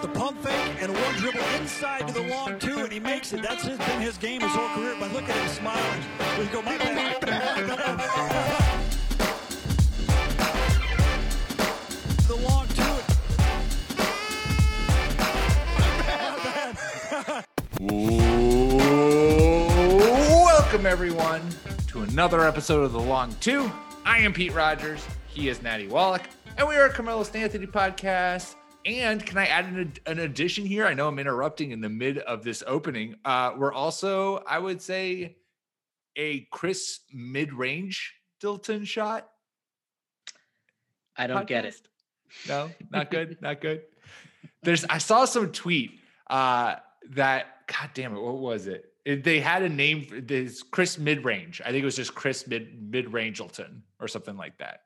With the pump fake and one dribble inside to the long two, and he makes it. That's his, been his game his whole career. But look at him smiling. We go, my bad. the long two. Welcome, everyone, to another episode of The Long Two. I am Pete Rogers. He is Natty Wallach. And we are a Carmelo Anthony podcast. And can I add an, an addition here? I know I'm interrupting in the mid of this opening. Uh, we're also, I would say, a Chris mid range Dilton shot. I don't get it. No, not good. not good. There's, I saw some tweet uh, that, God damn it, what was it? It- they had a name for this Chris mid range. I think it was just Chris mid mid Rangelton or something like that.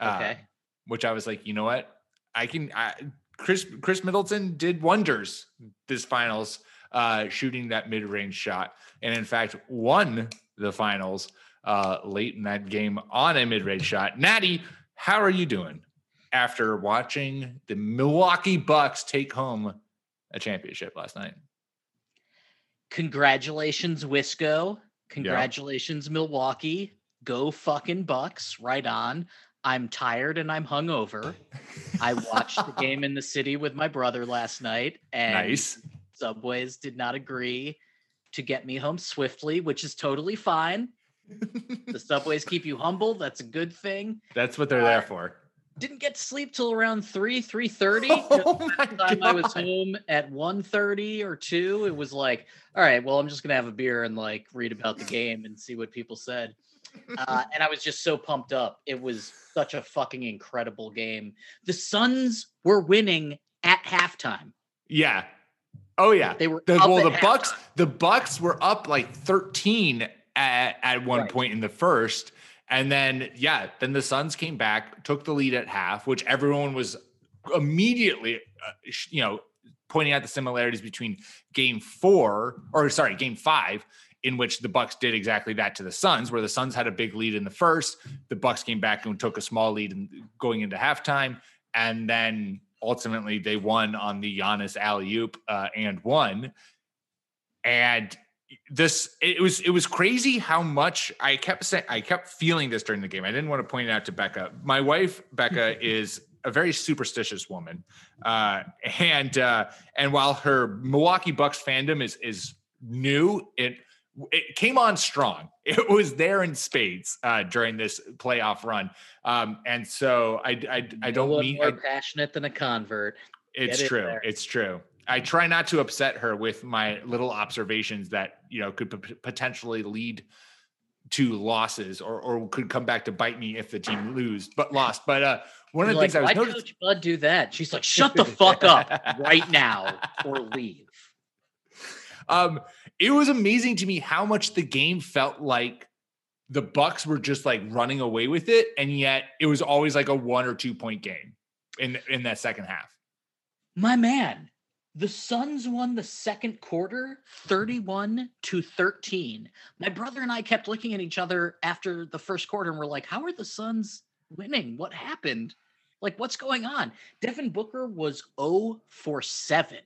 Uh, Okay. which I was like, you know what? I can. I, Khris Khris Middleton did wonders this finals, uh, shooting that mid range shot, and in fact won the finals uh, late in that game on a mid range shot. Natty, how are you doing after watching the Milwaukee Bucks take home a championship last night? Congratulations, Wisco. Congratulations, Milwaukee. Go fucking Bucks. Right on. I'm tired and I'm hungover. I watched the game in the city with my brother last night, and Nice. Subways did not agree to get me home swiftly, which is totally fine. the Subways keep you humble. That's a good thing. That's what they're there for. Didn't get to sleep till around 3, 3.30. Oh my time I was home at 1.30 or 2, it was like, all right, well, I'm just going to have a beer and like read about the game and see what people said. Uh, and I was just so pumped up. It was such a fucking incredible game. The Suns were winning at halftime. Yeah. Oh yeah. They were The, well, the Bucks, the Bucks were up like 13 at, at one Right. point in the first. And then, yeah, then the Suns came back, took the lead at half, which everyone was immediately, uh, you know, pointing out the similarities between game four, or sorry, game five, in which the Bucks did exactly that to the Suns, where the Suns had a big lead in the first, the Bucks came back and took a small lead in, going into halftime, and then ultimately they won on the Giannis alley oop uh, and won. And this it was it was crazy how much I kept saying I kept feeling this during the game. I didn't want to point it out to Becca. My wife Becca is a very superstitious woman, uh, and uh, and while her Milwaukee Bucks fandom is is new, it it came on strong. It was there in spades uh, during this playoff run, um, and so I I, I don't one mean more I, passionate than a convert. it's Get true. there. It's true. I try not to upset her with my little observations that you know could p- potentially lead to losses or or could come back to bite me if the team lose but lost. But uh, one of You're the things I was Why noticing. Coach Bud do that? She's like, shut the fuck up right now or leave. Um, it was amazing to me how much the game felt like the Bucks were just like running away with it, and yet it was always like a one or two point game in in that second half. My man, the Suns won the second quarter 31 to 13. My brother and I kept looking at each other after the first quarter and we're like, how are the Suns winning? What happened? Like, what's going on? Devin Booker was 0 for 7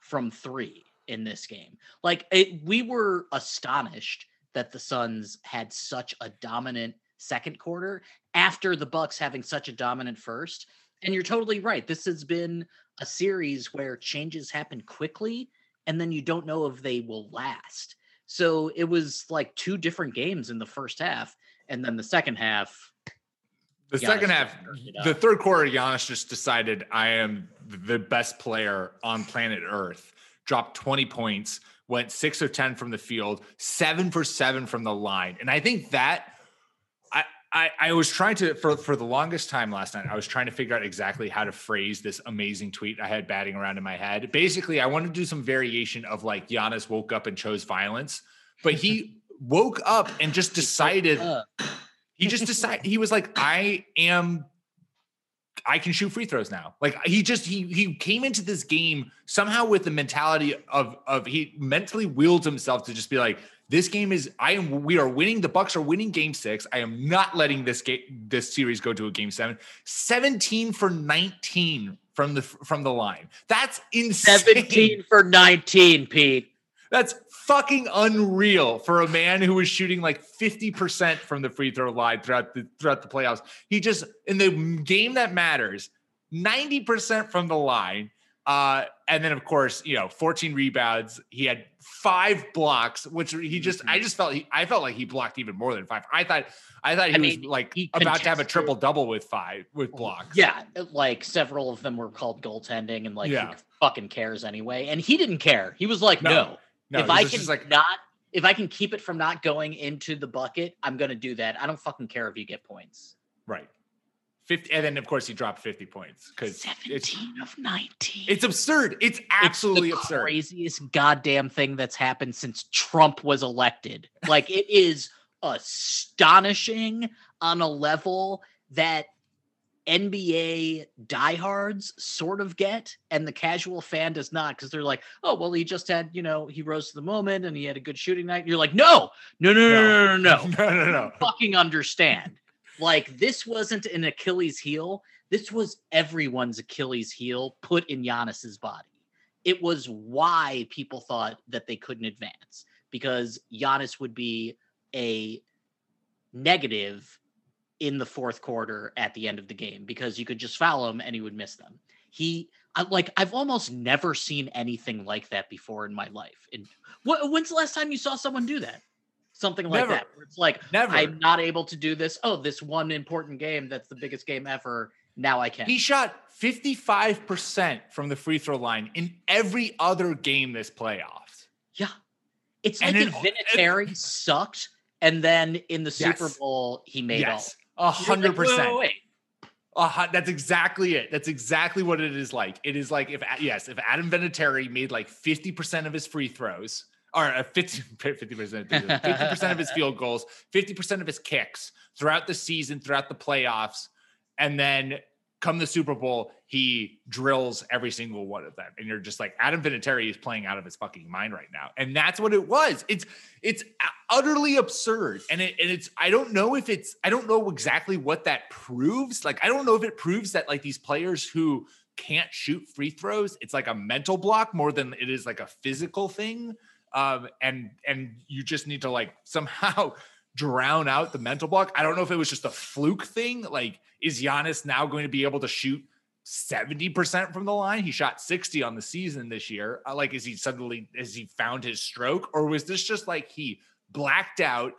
from three in this game. Like, it, we were astonished that the Suns had such a dominant second quarter after the Bucks having such a dominant first. And you're totally right. This has been a series where changes happen quickly and then you don't know if they will last. So it was like two different games in the first half. And then the second half, The Giannis second half, the third quarter, Giannis just decided I am the best player on planet Earth. Dropped 20 points, went six or 10 from the field, seven for seven from the line. And I think that I I, I was trying to for for the longest time last night. I was trying to figure out exactly how to phrase this amazing tweet I had batting around in my head. Basically, I wanted to do some variation of like Giannis woke up and chose violence, but he woke up and just decided. He just decided he was like, I am. I can shoot free throws now. Like he just he he came into this game somehow with the mentality of of he mentally willed himself to just be like, this game is I am we are winning. The Bucks are winning game six. I am not letting this game this series go to a game seven. 17 for 19 from the from the line. That's insane. 17 for 19, Pete. That's fucking unreal for a man who was shooting like 50% from the free throw line throughout the throughout the playoffs. He just in the game that matters, 90% from the line. Uh, and then of course, you know, 14 rebounds. He had five blocks, which he just I just felt he I felt like he blocked even more than five. I thought I thought he I was mean, like he about to have a triple double with five with blocks. Yeah, like several of them were called goaltending, and like Yeah. fucking cares anyway? And he didn't care. He was like, No. no, No, if I can like not, if I can keep it from not going into the bucket, I'm gonna do that. I don't fucking care if you get points. right. 50 and then of course he dropped 50 points because it's 17 of 19. it's absurd. It's It's absolutely the absurd. craziest goddamn thing that's happened since Trump was elected. Like it is astonishing on a level that NBA diehards sort of get, and the casual fan does not, because they're like, "Oh, well, he just had, you know, he rose to the moment, and he had a good shooting night." You're like, "No, no, no, no, no, no, no, no, no, no. fucking understand. Like this wasn't an Achilles heel. This was everyone's Achilles heel put in Giannis's body. It was why people thought that they couldn't advance because Giannis would be a negative in the fourth quarter at the end of the game because you could just foul him and he would miss them. He I, like I've almost never seen anything like that before in my life. And wh- when's the last time you saw someone do that? Something like Never. that. It's like Never. I'm not able to do this. Oh, this one important game that's the biggest game ever. Now I can. He shot 55% from the free throw line in every other game this playoffs. yeah. It's like And if it- Vinatieri sucked and then in the Super Yes. Bowl he made Yes, all. You're hundred like, wait, wait, percent. A hun- That's exactly it. That's exactly what it is like. It is like if yes, if Adam Vinatieri made like 50% of his free throws or uh, 50 percent 50% of his field goals, 50% of his kicks throughout the season, throughout the playoffs, and then come the Super Bowl, he drills every single one of them. And you're just like, Adam Vinatieri is playing out of his fucking mind right now. And that's what it was. It's it's utterly absurd. And it and it's I don't know if it's I don't know exactly what that proves. Like, I don't know if it proves that like these players who can't shoot free throws, it's like a mental block more than it is like a physical thing. Um, and and you just need to like somehow drown out the mental block. I don't know if it was just a fluke thing. Like, is Giannis now going to be able to shoot 70% from the line? He shot 60 on the season this year. Uh, Like, is he suddenly has he found his stroke? Or was this just like he blacked out?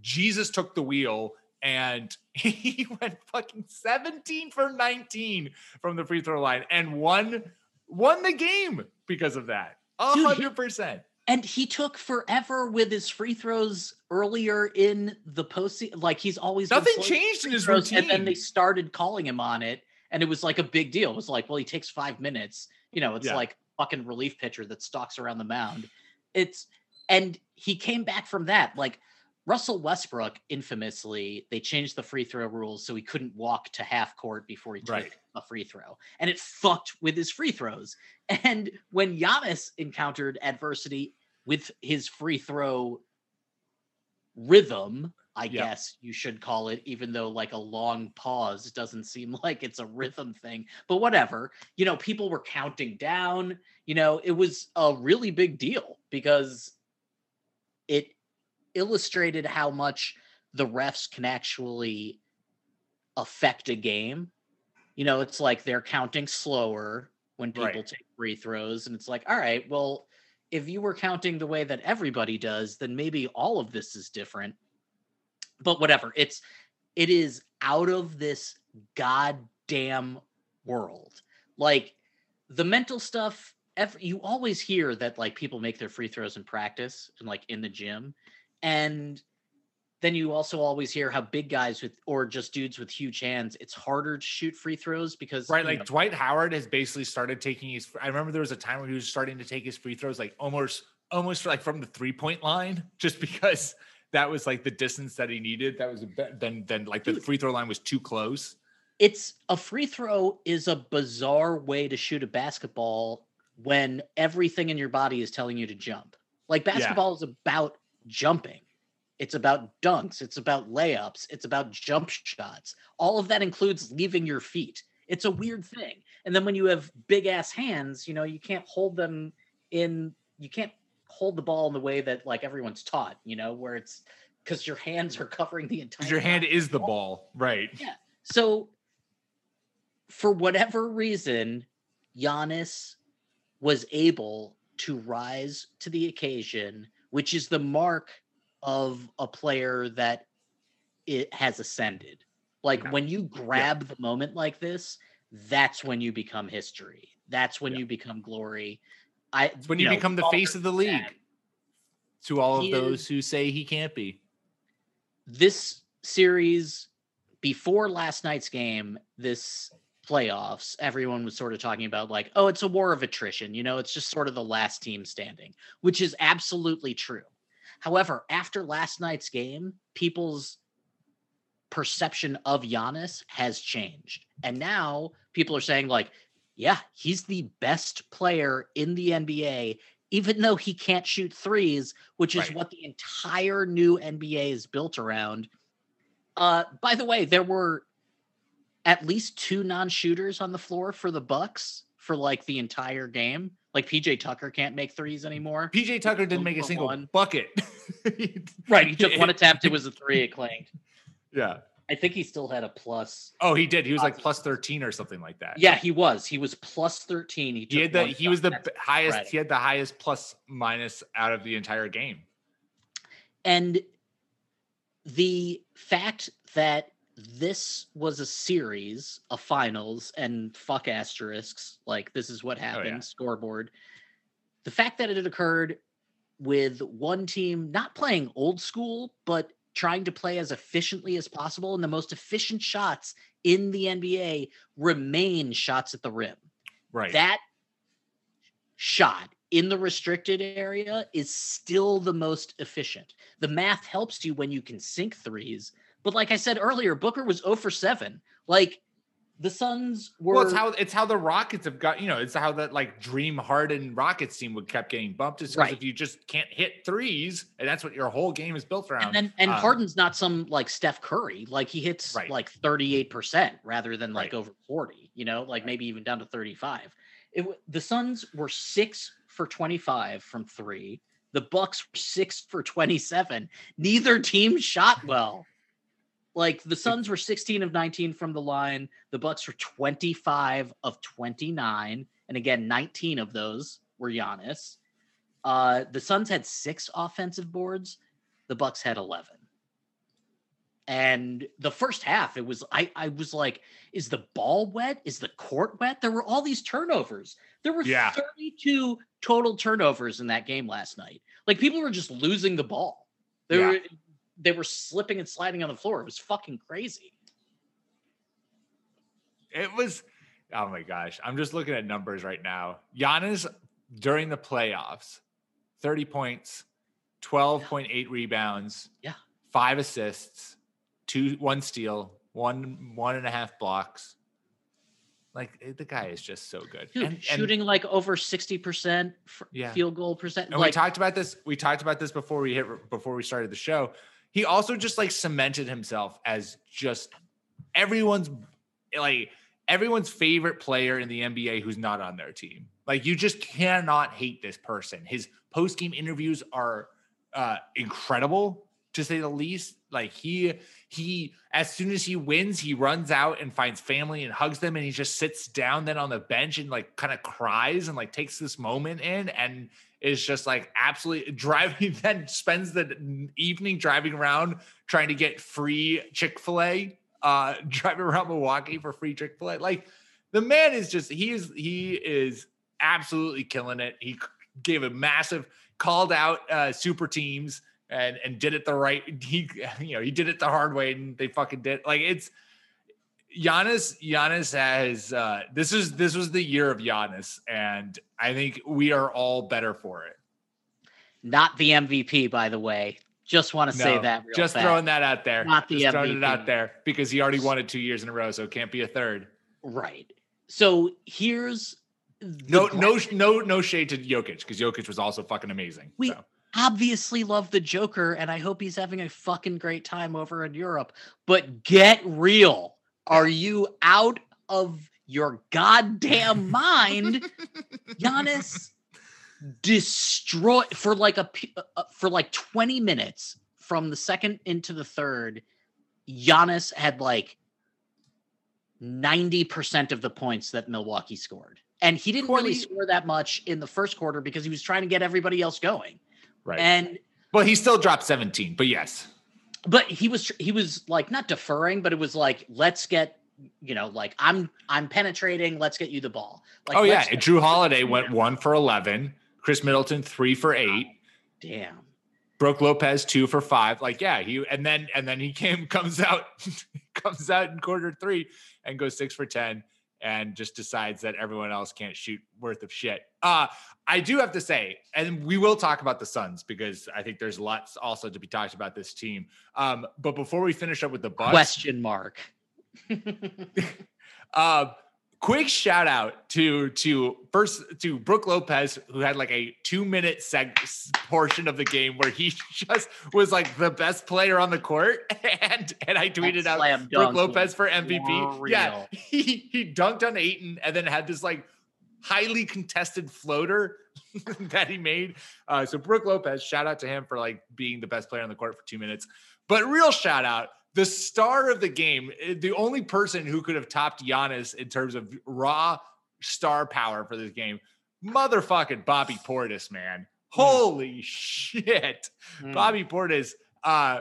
Jesus took the wheel and he went fucking 17 for 19 from the free throw line and won won the game because of that. A hundred percent. And he took forever with his free throws earlier in the postseason. Like he's always Nothing changed in his throws, And then they started calling him on it, and it was like a big deal. It was like, well, he takes five minutes. You know, it's Yeah. like fucking relief pitcher that stalks around the mound. It's and he came back from that. Like Russell Westbrook, infamously, they changed the free throw rules so he couldn't walk to half court before he took Right. a free throw, and it fucked with his free throws. And when Giannis encountered adversity with his free throw rhythm, I guess you should call it, even though like a long pause doesn't seem like it's a rhythm thing, but whatever. You know, people were counting down. You know, it was a really big deal because it illustrated how much the refs can actually affect a game. You know, it's like they're counting slower when people Right. take free throws, and it's like, all right, well, if you were counting the way that everybody does, then maybe all of this is different. But whatever, it's it is out of this goddamn world. Like the mental stuff, ev- you always hear that like people make their free throws in practice and like in the gym, and then you also always hear how big guys with or just dudes with huge hands, it's harder to shoot free throws because Right, like know, Dwight Howard has basically started taking his. I remember there was a time where he was starting to take his free throws like almost, almost like from the three point line, just because that was like the distance that he needed. That was a then then like the free throw line was too close. it's a free throw is a bizarre way to shoot a basketball when everything in your body is telling you to jump. Like Yeah. basketball is about jumping. It's about dunks, it's about layups, it's about jump shots. All of that includes leaving your feet. It's a weird thing. And then when you have big ass hands, you know, you can't hold them in you can't hold the ball in the way that like everyone's taught, you know, where it's because your hands are covering the entire your hand is the ball, right? Yeah. So, for whatever reason, Giannis was able to rise to the occasion, which is the mark of a player that it has ascended. Like Yeah. when you grab the moment like this, that's when you become history. That's when Yeah. you become glory. I It's when you, know, become the face of the league. To all of those is- who say he can't be. this series before last night's game this playoffs everyone was sort of talking about like oh it's a war of attrition you know it's just sort of the last team standing which is absolutely true however after last night's game people's perception of Giannis has changed and now people are saying like yeah he's the best player in the NBA even though he can't shoot threes which is Right. what the entire new NBA is built around. Uh, by the way, there were at least two non-shooters on the floor for the Bucks for like the entire game. Like PJ Tucker can't make threes mm. anymore. PJ Tucker didn't make a single one. bucket. Right, he took one attempt. It was a three. It clanged. Yeah. I think he still had a plus. Oh, he did. He was like plus 13 or something like that. Yeah, he was. He was plus thirteen. He, He had the he was the highest he had the highest plus minus out of the entire game. And the fact that this was a series, a finals, and fuck asterisks, like this is what oh, happened, yeah. scoreboard. The fact that it had occurred with one team not playing old school, but trying to play as efficiently as possible, and the most efficient shots in the NBA remain shots at the rim Right. that shot in the restricted area is still the most efficient. The math helps you when you can sink threes. But like I said earlier, Booker was 0 for 7. Like the Suns were well, it's how it's how the Rockets have got, you know, it's how that like dream hardened Rockets team would kept getting bumped. Is because Right. if you just can't hit threes, and that's what your whole game is built around. and then and um, Harden's not some like Steph Curry. Like he hits Right. like 38% rather than like Right. over 40, you know, like maybe even down to 35. It the Suns were 6 for 25 from 3. The Bucks were 6 for 27. Neither team shot well. Like the Suns were 16 of 19 from the line. The Bucks were 25 of 29, and again 19 of those were Giannis. Uh, the Suns had 6 offensive boards. The Bucks had 11. And the first half, it was I I was like, is the ball wet? Is the court wet? There were all these turnovers. There were Yeah. 32 total turnovers in that game last night. Like people were just losing the ball. They Yeah. were they were slipping and sliding on the floor. It was fucking crazy. it was oh my gosh. I'm just looking at numbers right now. Giannis during the playoffs, 30 points, 12.8 rebounds, Yeah. five assists, two one steal, one one and a half blocks. Like eh, the guy is just so good. Dude, And- and- shooting like over 60% f- Yeah. field goal percent. And we talked about this. We talked about this before we hit before we started the show. He also just like cemented himself as just everyone's like everyone's favorite player in the NBA who's not on their team. Like you just cannot hate this person. His post game interviews are uh, incredible to say the least. Like he he as soon as he wins, he runs out and finds family and hugs them, and he just sits down then on the bench and like kind of cries and like takes this moment in and is just like absolutely driving. Then spends the evening driving around trying to get free Chick Fil A. Uh, driving around Milwaukee for free Chick Fil A. Like the man is just he is he is absolutely killing it. He gave a massive called out uh, super teams and and did it the right. He you know he did it the hard way, and they fucking did like it's. Giannis, Giannis has uh, this is this was the year of Giannis, and I think we are all better for it. Not the MVP, by the way. Just want to say that. Real just fast. throwing that out there. Not the just throwing it MVP. out there because he already won it two years in a row, so it can't be a third. Right. So here's No, no, no, no shade to Jokic because Jokic was also fucking amazing. We- so. obviously love the Joker, and I hope he's having a fucking great time over in Europe. But get real. Are you out of your goddamn mind? Giannis destroy for like a p- uh, for like 20 minutes from the second into the third. Giannis had like 90% of the points that Milwaukee scored. And he didn't really score that much in the first quarter because he was trying to get everybody else going. Right. And well, he still dropped 17, but yes. But he was he was like not deferring, but it was like let's get you know like I'm I'm penetrating, let's get you the ball. Like oh yeah, Jrue Holiday went one for 11. Khris Middleton three for eight. damn. Brook Lopez two for five. Like yeah, he and then and then he came comes out comes out in quarter three and goes six for ten and just decides that everyone else can't shoot worth of shit. Uh I do have to say, and we will talk about the Suns because I think there's lots also to be talked about this team. Um, but before we finish up with the Bucks, Question mark. uh, quick shout out to to first to Brook Lopez who had like a two minute seg portion of the game where he just was like the best player on the court and and I tweeted That out Brook Lopez for MVP. Yeah, he he dunked on Ayton and then had this like highly contested floater that he made. Uh, so Brook Lopez, shout out to him for like being the best player on the court for two minutes. But real shout out, the star of the game, eh, the only person who could have topped Giannis in terms of raw star power for this game, motherfucking Bobby Portis, man. Holy shit. Mm. Bobby Portis, uh,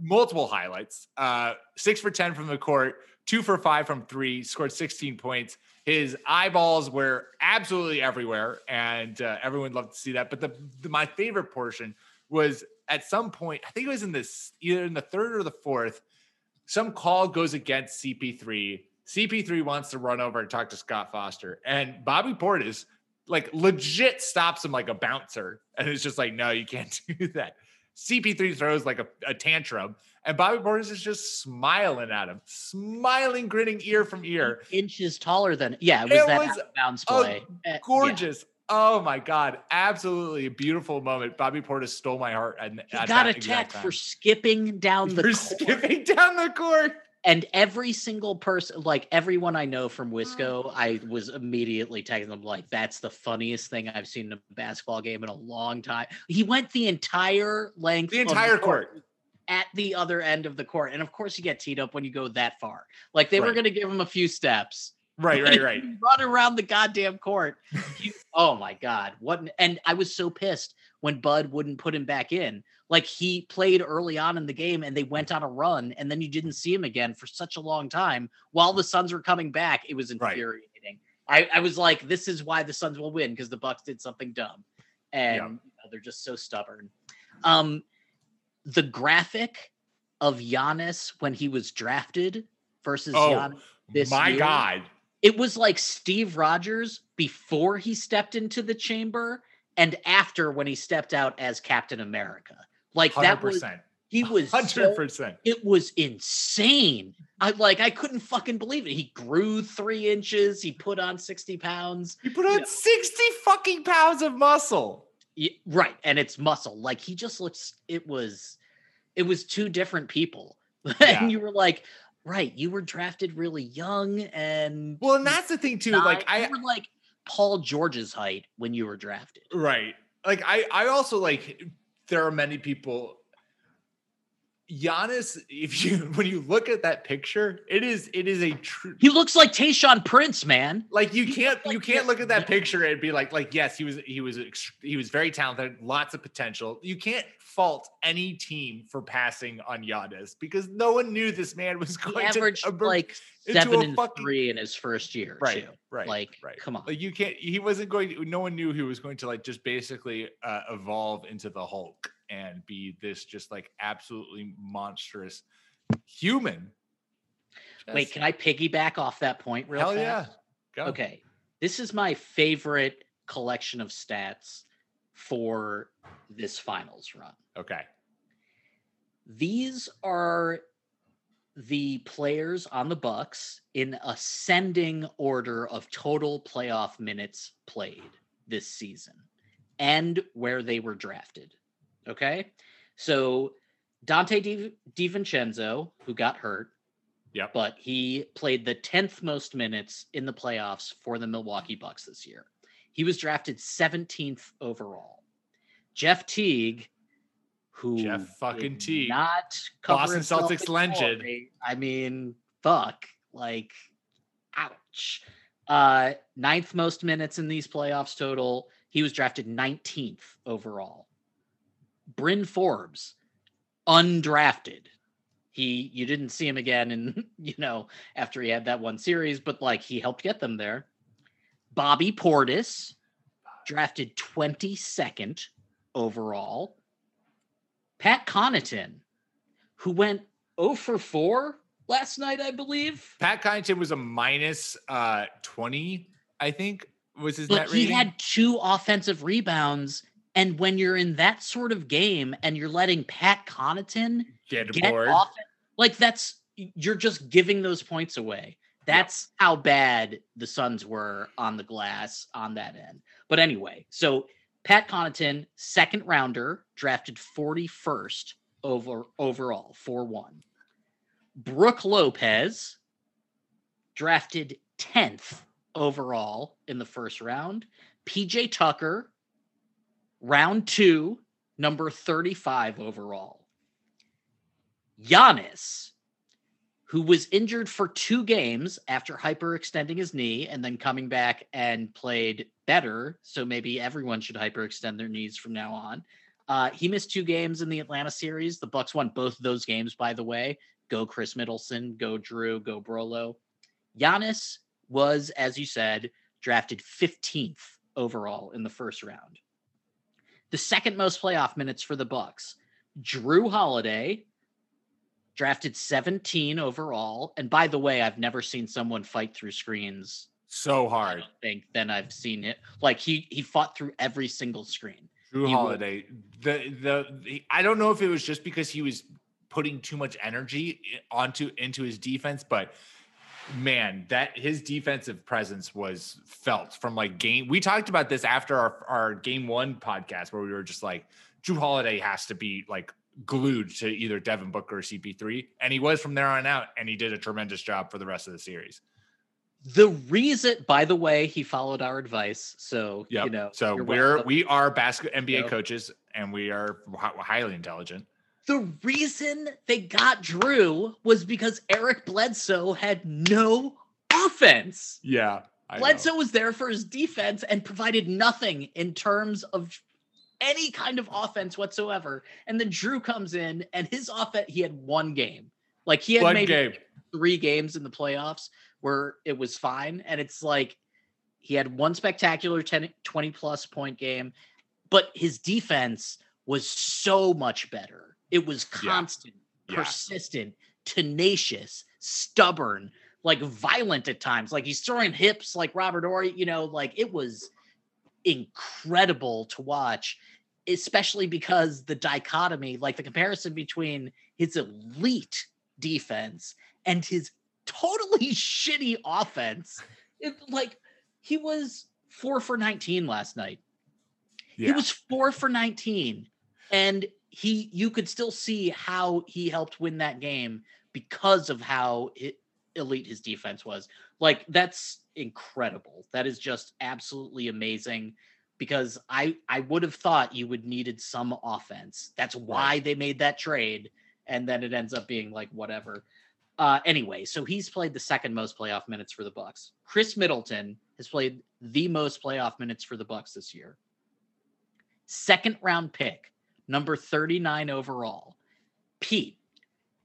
multiple highlights. Uh, six for 10 from the court, two for five from three, scored 16 points. His eyeballs were absolutely everywhere, and uh, everyone loved to see that. But the, the my favorite portion was at some point, I think it was in this either in the third or the fourth, some call goes against CP3. CP3 wants to run over and talk to Scott Foster, and Bobby Portis like legit stops him like a bouncer, and it's just like, no, you can't do that. CP3 throws like a, a tantrum, and Bobby Portis is just smiling at him, smiling, grinning ear from ear. Inches taller than yeah, it was It that was out of bounds a play. Uh. Gorgeous. Oh my God. Absolutely a beautiful moment. Bobby Portis stole my heart. And He at got that exact attacked for skipping down the for court. skipping down the court. and every single person like everyone i know from Mm. wisco i was immediately texting them like that's the funniest thing i've seen in a basketball game in a long time he went the entire length The of entire court. at the other end of the court and of course you get teed up when you go that far like they were going to give him a few steps Right, right, right. run around the goddamn court He- oh my god what an, and i was so pissed when bud wouldn't put him back in like he played early on in the game and they went on a run and then you didn't see him again for such a long time while the suns were coming back it was Right. infuriating I, I was like this is why the suns will win because the bucks did something dumb and Yeah. you know, they're just so stubborn um the graphic of Giannis when he was drafted versus Oh, Giannis this my year, God. It was like Steve Rogers before he stepped into the chamber and after when he stepped out as Captain America. Like that was 100%. he was so- 100%. it was insane. I like I couldn't fucking believe it. He grew three inches, he put on 60 pounds. He put on Yeah. 60 fucking pounds of muscle. Y- right, and it's muscle. Like he just looks it was it was two different people. Yeah. and you were like, right, you were drafted really young and Well, and that's the thing too. Like I were like Paul George's height when you were drafted. Right. Like I I also like there are many people Giannis, if you when you look at that picture, it is it is a true He looks like Tayshaun Prince, man. like you He can't looks like you can't this look at that young- picture and be like like yes he was he was he was very talented lots of potential you can't fault any team for passing on Giannis because no one knew this man was He going averaged to emer- like seven a and fucking- three in his first year, right too. right Like, right come on. like you can't he wasn't going to no one knew he was going to like just basically uh, evolve into the hulk and be this just like absolutely monstrous human. Wait, can I piggyback off that point real Hell fast? yeah. Go. Okay. This is my favorite collection of stats for this finals run. Okay. These are the players on the Bucks in ascending order of total playoff minutes played this season and where they were drafted. Okay? So Donte Di, DiVincenzo, who got hurt, Yep. but he played the 10th most minutes in the playoffs for the Milwaukee Bucks this year. He was drafted 17th overall. Jeff Teague, who Jeff fucking Teague. not Boston Celtics legend. glory. I mean, fuck, like, ouch. Uh, ninth most minutes in these playoffs total. He was drafted 19th overall. Bryn Forbes, undrafted. He you didn't see him again and you know after he had that one series, but like he helped get them there. Bobby Portis, drafted 22nd overall. Pat Connaughton, who went 0 for 4 last night, I believe. Pat Connaughton was a minus uh 20, I think, was his But net he had two offensive rebounds. And when you're in that sort of game and you're letting Pat Connaughton get get bored. off like that's you're just giving those points away. That's how bad the suns were on the glass on that end. But anyway so pat connaughton second rounder drafted 41st over overall 4-1 brook lopez drafted 10th overall in the first round. Pj tucker round two number 35 overall Giannis, who was injured for two games after hyperextending his knee and then coming back and played better. So maybe everyone should hyperextend their knees from now on. Uh, he missed two games in the Atlanta series. The Bucks won both those games, by the way. Go Khris Middleton, go Jrue, go Brolo. Giannis was, as you said, drafted 15th overall in the first round. The second most playoff minutes for the Bucks. Jrue Holiday, drafted 17 overall. And by the way, I've never seen someone fight through screens. so I hard. don't think than I've seen it. Like he he fought through every single screen. Jrue He Holiday. The, the the I don't know if it was just because he was putting too much energy onto into his defense, but man, that his defensive presence was felt from like game. We talked about this after our our game one podcast where we were just like, Jrue Holiday has to be like glued to either Devin Booker or CP3, and he was from there on out, and he did a tremendous job for the rest of the series. The reason, by the way, he followed our advice. So Yeah. you know, so we're welcome. we are basket NBA Yep. coaches, and we are hi- highly intelligent. The reason they got Jrue was because Eric Bledsoe had no offense. Yeah. I know. Bledsoe was there for his defense and provided nothing in terms of any kind of offense whatsoever. And then Jrue comes in and his offense, he had one game. Like he had One maybe game. three games in the playoffs where it was fine. And it's like he had one spectacular 10, 20 plus point game, but his defense was so much better. It was constant, Yeah. persistent, tenacious, stubborn, like violent at times. Like he's throwing hips like Robert Horry, you know, like it was incredible to watch, especially because the dichotomy, like the comparison between his elite defense and his totally shitty offense. It, like he was four for 19 last night. Yeah. He was four for 19. And he you could still see how he helped win that game because of how it, elite his defense was. Like that's incredible. That is just absolutely amazing because I I would have thought you would needed some offense. That's why they made that trade and then it ends up being like whatever. Uh anyway, so he's played the second most playoff minutes for the Bucks. Khris Middleton has played the most playoff minutes for the Bucks this year. Second round pick, number 39 overall. Pete,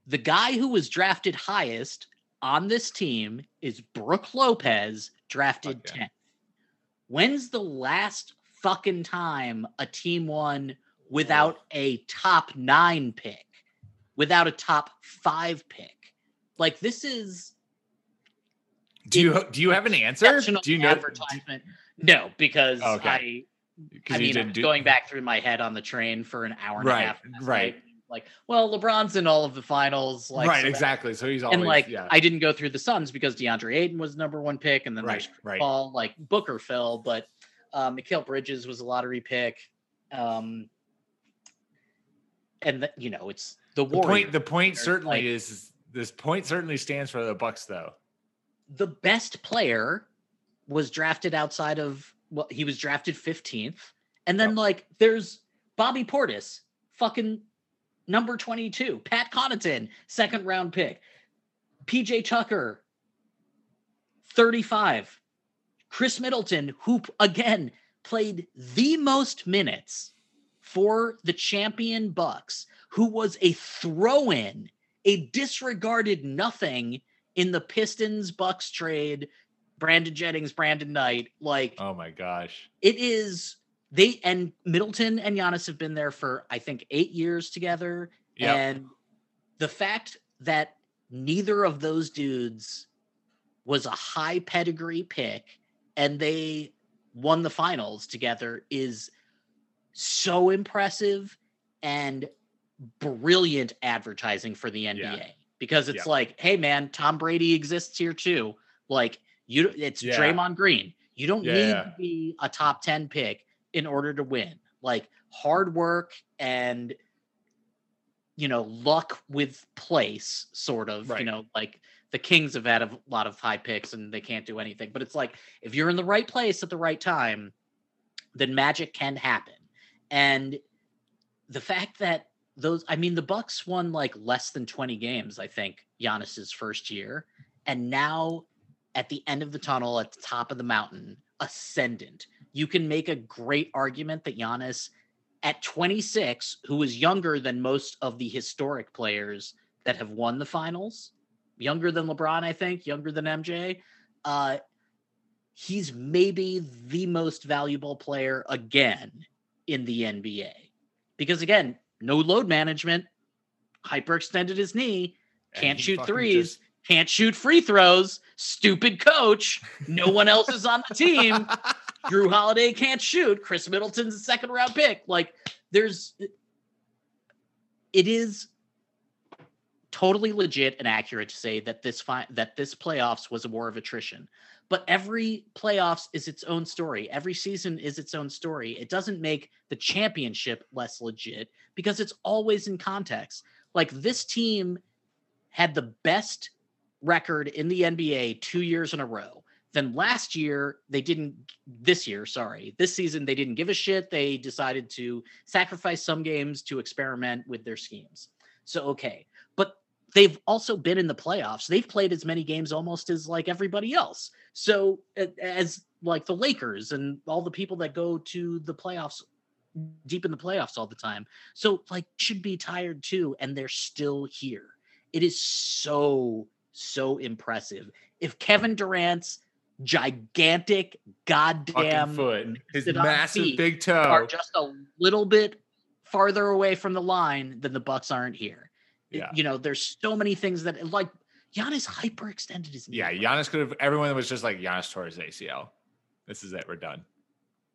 the guy who was drafted highest on this team is Brook Lopez, drafted yeah. 10th. When's the last fucking time a team won without a top nine pick, without a top five pick. Like this is Do you do you have an answer? Do you know? advertisement. No, because Okay. I I mean, I'm do going back through my head on the train for an hour and Right, a half. right. night, Like, well, LeBron's in all of the finals. Like, right, so exactly. So he's always And like, yeah. I didn't go through the Suns because DeAndre Ayton was number one pick, and then right, right. Paul, like Booker fell, but uh, Mikal Bridges was a lottery pick. Um, and the, you know, it's the The point the point certainly like- is this point certainly stands for the Bucks though. the best player was drafted outside of well, he was drafted 15th. And then oh. like there's Bobby Portis, fucking number 22, Pat Connaughton, second round pick, PJ Tucker, 35, Khris Middleton, who again played the most minutes for the champion Bucks, who was a throw-in, a disregarded nothing in the Pistons Bucks trade, Brandon Jennings, Brandon Knight, like Oh my gosh. it is they and Middleton and Giannis have been there for I think eight years together. Yep. And the fact that neither of those dudes was a high pedigree pick and they won the finals together is so impressive and brilliant advertising for the NBA because it's like, hey man, Tom Brady exists here too. Like you, it's Yeah. Draymond Green. You don't Yeah, need yeah. to be a top ten pick in order to win. Like hard work and you know luck with place, sort of. Right. You know, like the Kings have had a lot of high picks and they can't do anything. But it's like if you're in the right place at the right time, then magic can happen. And the fact that those I mean the Bucks won like less than 20 games, I think, Giannis's first year. And now at the end of the tunnel, at the top of the mountain, ascendant. You can make a great argument that Giannis at 26, who is younger than most of the historic players that have won the finals, younger than LeBron, I think, younger than MJ. Uh, he's maybe the most valuable player again in the NBA. Because again, no load management, hyperextended his knee, can't shoot threes, just- can't shoot free throws, stupid coach, no one else is on the team. Jrue Holiday can't shoot. Khris Middleton's a second round pick. Like there's it is totally legit and accurate to say that this fi- that this playoffs was a war of attrition. But every playoffs is its own story. Every season is its own story. It doesn't make the championship less legit because it's always in context. Like this team had the best record in the NBA 2 years in a row. Then last year they didn't this year, sorry. This season they didn't give a shit. They decided to sacrifice some games to experiment with their schemes. So okay. But they've also been in the playoffs. They've played as many games almost as like everybody else. So as like the Lakers and all the people that go to the playoffs deep in the playoffs all the time. So like should be tired too and they're still here. It is so so impressive. If Kevin Durant's gigantic fucking goddamn foot. His massive big are just a little bit farther away from the line, then the Bucks aren't here. It- Yeah. You know, there's so many things that like Giannis hyperextended his knee. Yeah, Giannis could have everyone was just like Giannis tore his ACL. This is it, we're done.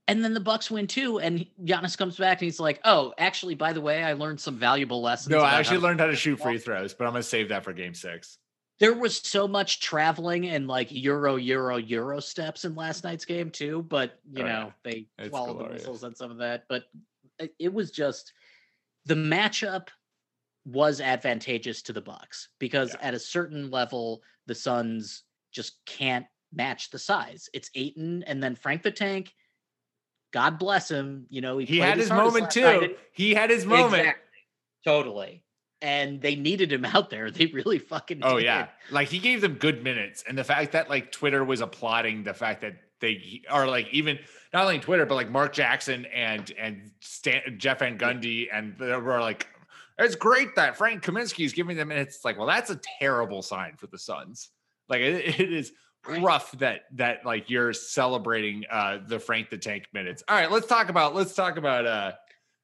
And then the Bucks win too, and Giannis comes back and he's like, "Oh, actually, by the way, I learned some valuable lessons." No, I actually how-" learned how to shoot free throws, but I'm gonna save that for game six. There was so much traveling and like Euro, Euro, Euro steps in last night's game too, but you Oh, yeah. know they It's swallowed the glorious. whistles on some of that. But it, was just the matchup was advantageous to the Bucks because Yeah. at a certain level, the Suns just can't match the size. It's Ayton and then Frank the Tank. God bless him. You know, he, He had his hardest moment night, too. He had his moment. Exactly. Totally. And they needed him out there. They really fucking Oh did. yeah, like he gave them good minutes, and the fact that like Twitter was applauding the fact that they are like even not only Twitter but like Mark Jackson and and Stan, Jeff Van Gundy and they were like, it's great that Frank Kaminsky is giving them minutes. It's like, well, that's a terrible sign for the Suns. Like it, it is Right. rough that that like you're celebrating uh the Frank the Tank minutes. All right, let's talk about let's talk about uh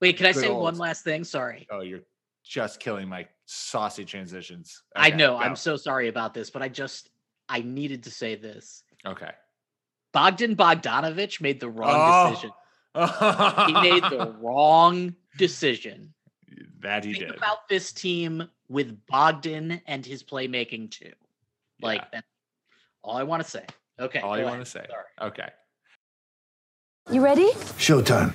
Wait, can I say old- one last thing? Sorry. Oh, you're just killing my saucy transitions. I know. go. I'm so sorry about this, but I just I needed to say this. okay. Bogdan Bogdanovich made the wrong Oh. decision. He made the wrong decision. that he Think did. about this team with Bogdan and his playmaking too. Like Yeah. that's all I want to say. Okay. All go you want to say. Sorry. Okay. You ready? Showtime.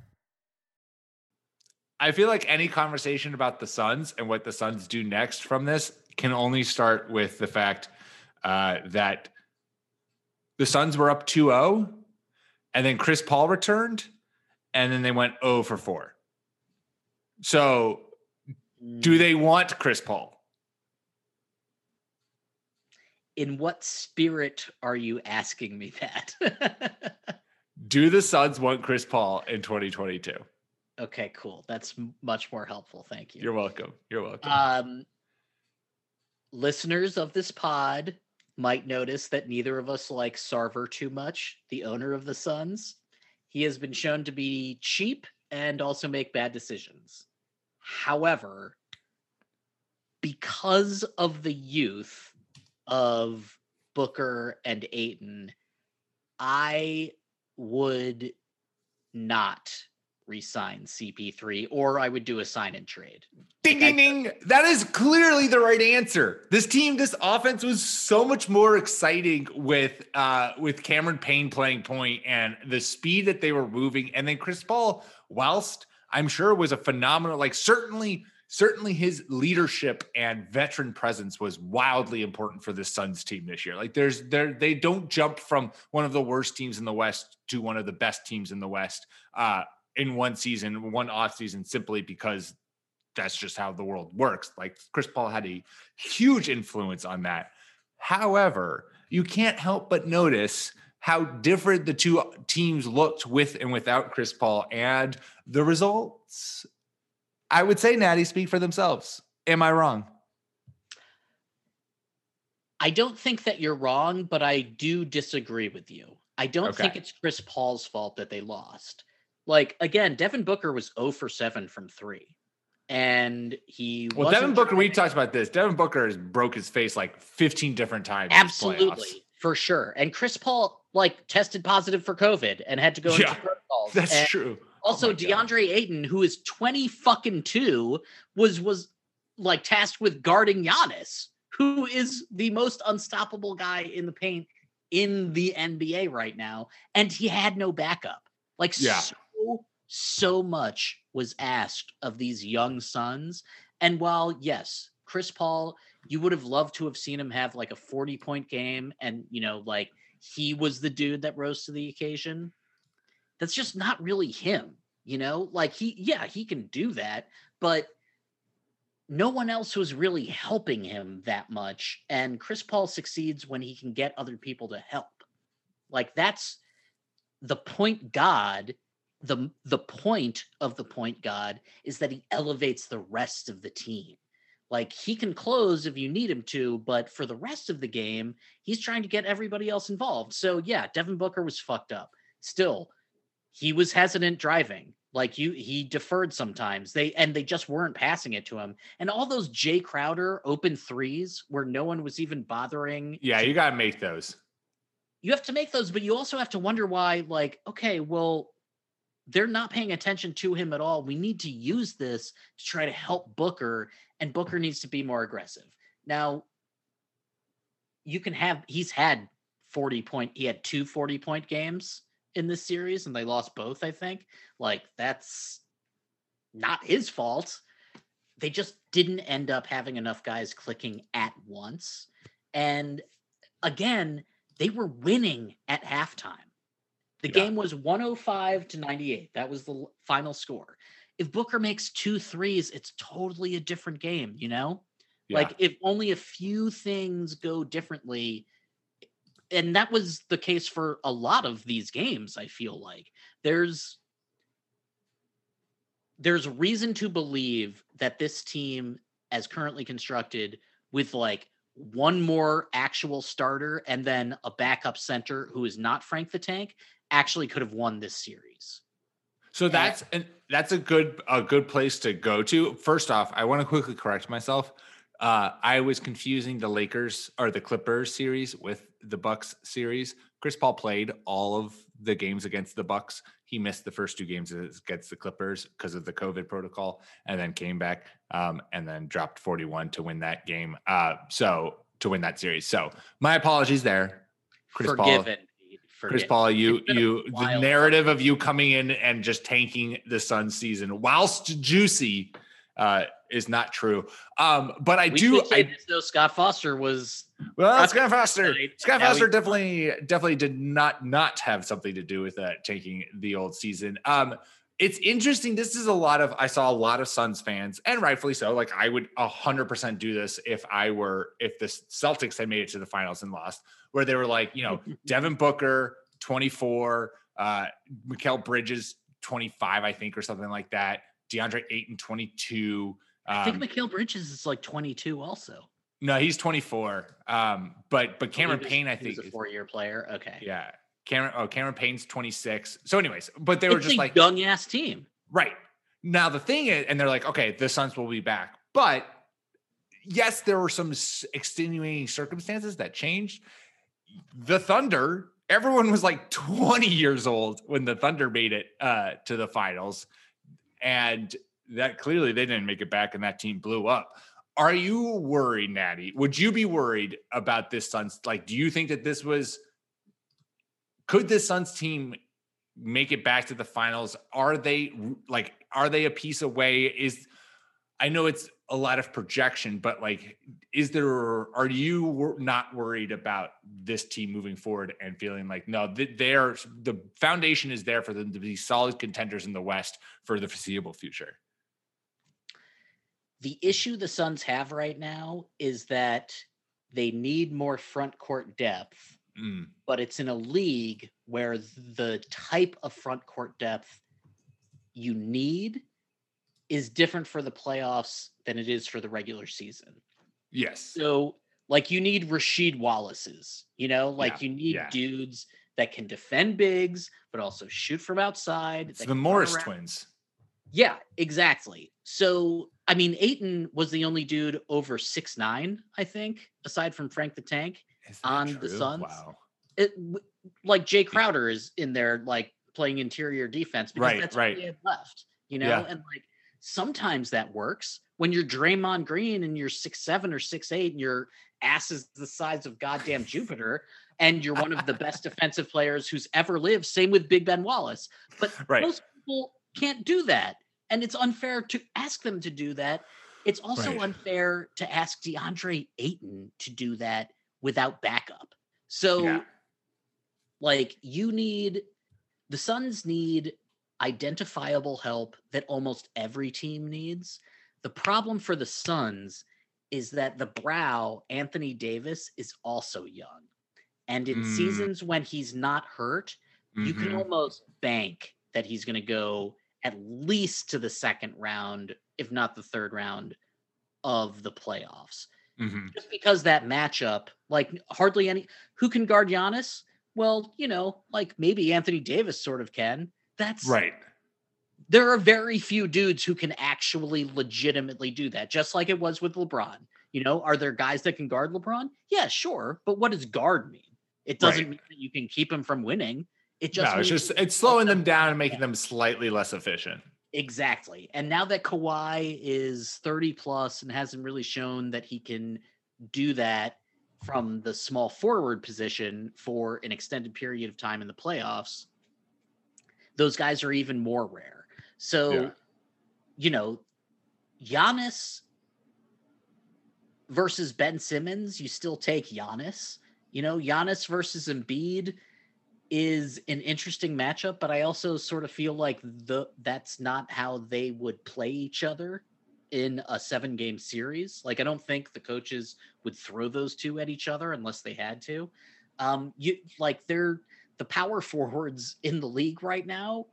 I feel like any conversation about the Suns and what the Suns do next from this can only start with the fact uh, that the Suns were up 2 0, and then Chris Paul returned, and then they went 0 for 4. So, do they want Chris Paul? In what spirit are you asking me that? Do the Suns want Chris Paul in 2022? Okay, cool. That's much more helpful. Thank you. You're welcome. You're welcome. Um, listeners of this pod might notice that neither of us like Sarver too much, the owner of the Suns. He has been shown to be cheap and also make bad decisions. However, because of the youth of Booker and Ayton, I would not resign CP3 or I would do a sign and trade. Ding Like, ding ding. That is clearly the right answer. This team, this offense was so much more exciting with uh with Cameron Payne playing point and the speed that they were moving. And then Chris Paul, whilst I'm sure was a phenomenal, like certainly, certainly his leadership and veteran presence was wildly important for the Suns team this year. Like there's there they don't jump from one of the worst teams in the West to one of the best teams in the West uh in one season, one off season, simply because that's just how the world works. Like Chris Paul had a huge influence on that. However, you can't help but notice how different the two teams looked with and without Chris Paul. And the results, I would say, Natty, speak for themselves. Am I wrong? I don't think that you're wrong, but I do disagree with you. I don't think it's Chris Paul's fault that they lost. Like again, Devin Booker was 0 for 7 from 3. And he Well, Devin Booker, we talked about this. Devin Booker has broke his face like 15 different times. Absolutely, for sure. And Chris Paul like tested positive for COVID and had to go into Yeah, protocols. That's And true. Oh also, Oh my God. DeAndre Ayton, who is 20 fucking two, was was like tasked with guarding Giannis, who is the most unstoppable guy in the paint in the NBA right now, and he had no backup. Like Yeah. so so much was asked of these young sons. and while yes, Chris Paul, you would have loved to have seen him have like a 40 point game, and you know, like he was the dude that rose to the occasion that's just not really him you know? Like he yeah he can do that but no one else was really helping him that much. And chris paul succeeds when he can get other people to help. Like that's the point god the the point of the point god is that he elevates the rest of the team. Like he can close if you need him to but for the rest of the game he's trying to get everybody else involved. So yeah devin booker was fucked up. Still he was hesitant driving. Like you he deferred sometimes. They and they just weren't passing it to him. And all those jae crowder open threes where no one was even bothering Yeah, you got to make those. you have to make those but you also have to wonder why like okay well they're not paying attention to him at all. We need to use this to try to help Booker, and Booker needs to be more aggressive. Now, you can have, he's had 40 point, he had two 40 point games in this series, and they lost both, I think. Like, that's not his fault. They just didn't end up having enough guys clicking at once. And again, they were winning at halftime. The Yeah. game was 105 to 98. That was the final score. If Booker makes two threes, it's totally a different game, you know? Yeah. Like if only a few things go differently. And that was the case for a lot of these games, I feel like. There's there's reason to believe that this team as currently constructed with like one more actual starter and then a backup center who is not Frank the Tank actually could have won this series. So that's and that's a good a good place to go to. First off, I want to quickly correct myself. Uh, I was confusing the Lakers or the Clippers series with the Bucks series. Chris Paul played all of the games against the Bucks. He missed the first two games against the Clippers because of the COVID protocol, and then came back um, and then dropped 41 to win that game. Uh, so to win that series. So my apologies there, Chris Paul. Forgiven. Pete, Chris. Paul, you It's been a you the narrative of you coming in and just tanking the Sun season whilst juicy uh is not true. Um, but I We do I this, though Scott Foster was well Scott Foster. Scott Foster definitely definitely did not not have something to do with that taking the old season. Um it's interesting. This is a lot of I saw a lot of Suns fans, and rightfully so. Like I would hundred percent do this if I were if the Celtics had made it to the finals and lost, where they were like, you know, Devin Booker, 24, uh, Mikal Bridges, 25, I think, or something like that. DeAndre Ayton, 22. I think Um, Mikal Bridges is like 22 also. no, he's 24. Um, but but Cameron He was- Payne, I think, a four-year player. Okay. yeah. Cameron, oh, Cameron Payne's 26. So, anyways, but they were just a like, young ass team. Right. Now the thing is, and they're like, okay, the Suns will be back. But yes, there were some extenuating circumstances that changed. The Thunder, everyone was like 20 years old when the Thunder made it uh, to the finals. And that clearly they didn't make it back and that team blew up. Are you worried, Natty? Would you be worried about this Suns? Like, do you think that this was could this Suns team make it back to the finals? Are they like are they a piece away? Is I know it's a lot of projection, but like, is there are you not worried about this team moving forward and feeling like no, th- they're the foundation is there for them to be solid contenders in the West for the foreseeable future? The issue the Suns have right now is that they need more front court depth, Mm, but it's in a league where the type of front court depth you need is different for the playoffs than it is for the regular season. yes. So, like, you need Rasheed Wallace's, you know, like Yeah, you need yeah. dudes that can defend bigs, but also shoot from outside. It's the Morris twins. Yeah, exactly. So, I mean, Ayton was the only dude over six nine, I think, aside from Frank the Tank. On the? Suns? Wow. It like Jae Crowder is in there, like playing interior defense because Right, that's right. what he had left, you know. Yeah. And like sometimes that works when you're Draymond Green and you're six seven or six eight and your ass is the size of goddamn Jupiter, and you're one of the best defensive players who's ever lived. Same with Big Ben Wallace, but Right. most people can't do that, and it's unfair to ask them to do that. It's also Right. unfair to ask DeAndre Ayton to do that without backup. So, Yeah. like, you need the Suns need identifiable help that almost every team needs. The problem for the Suns is that the brow, Anthony Davis, is also young. And in Mm. seasons when he's not hurt, you can Mhm. almost bank that he's going to go at least to the second round, if not the third round of the playoffs. Mhm. Just because that matchup, like hardly any who can guard Giannis? Well, you know, like maybe Anthony Davis sort of can. That's Right. there are very few dudes who can actually legitimately do that, just like it was with LeBron. You know, are there guys that can guard LeBron? Yeah, sure. But what does guard mean? It doesn't Right. mean that you can keep him from winning. It just no, it's just it's slowing them down and making them slightly less efficient. Exactly. And now that Kawhi is 30 plus and hasn't really shown that he can do that from the small forward position for an extended period of time in the playoffs, those guys are even more rare. So, Yeah. you know, Giannis versus Ben Simmons, you still take Giannis. You know, Giannis versus Embiid is an interesting matchup, but I also sort of feel like the that's not how they would play each other in a seven game series. Like I don't think the coaches would throw those two at each other unless they had to. Um you like they're the power forwards in the league right now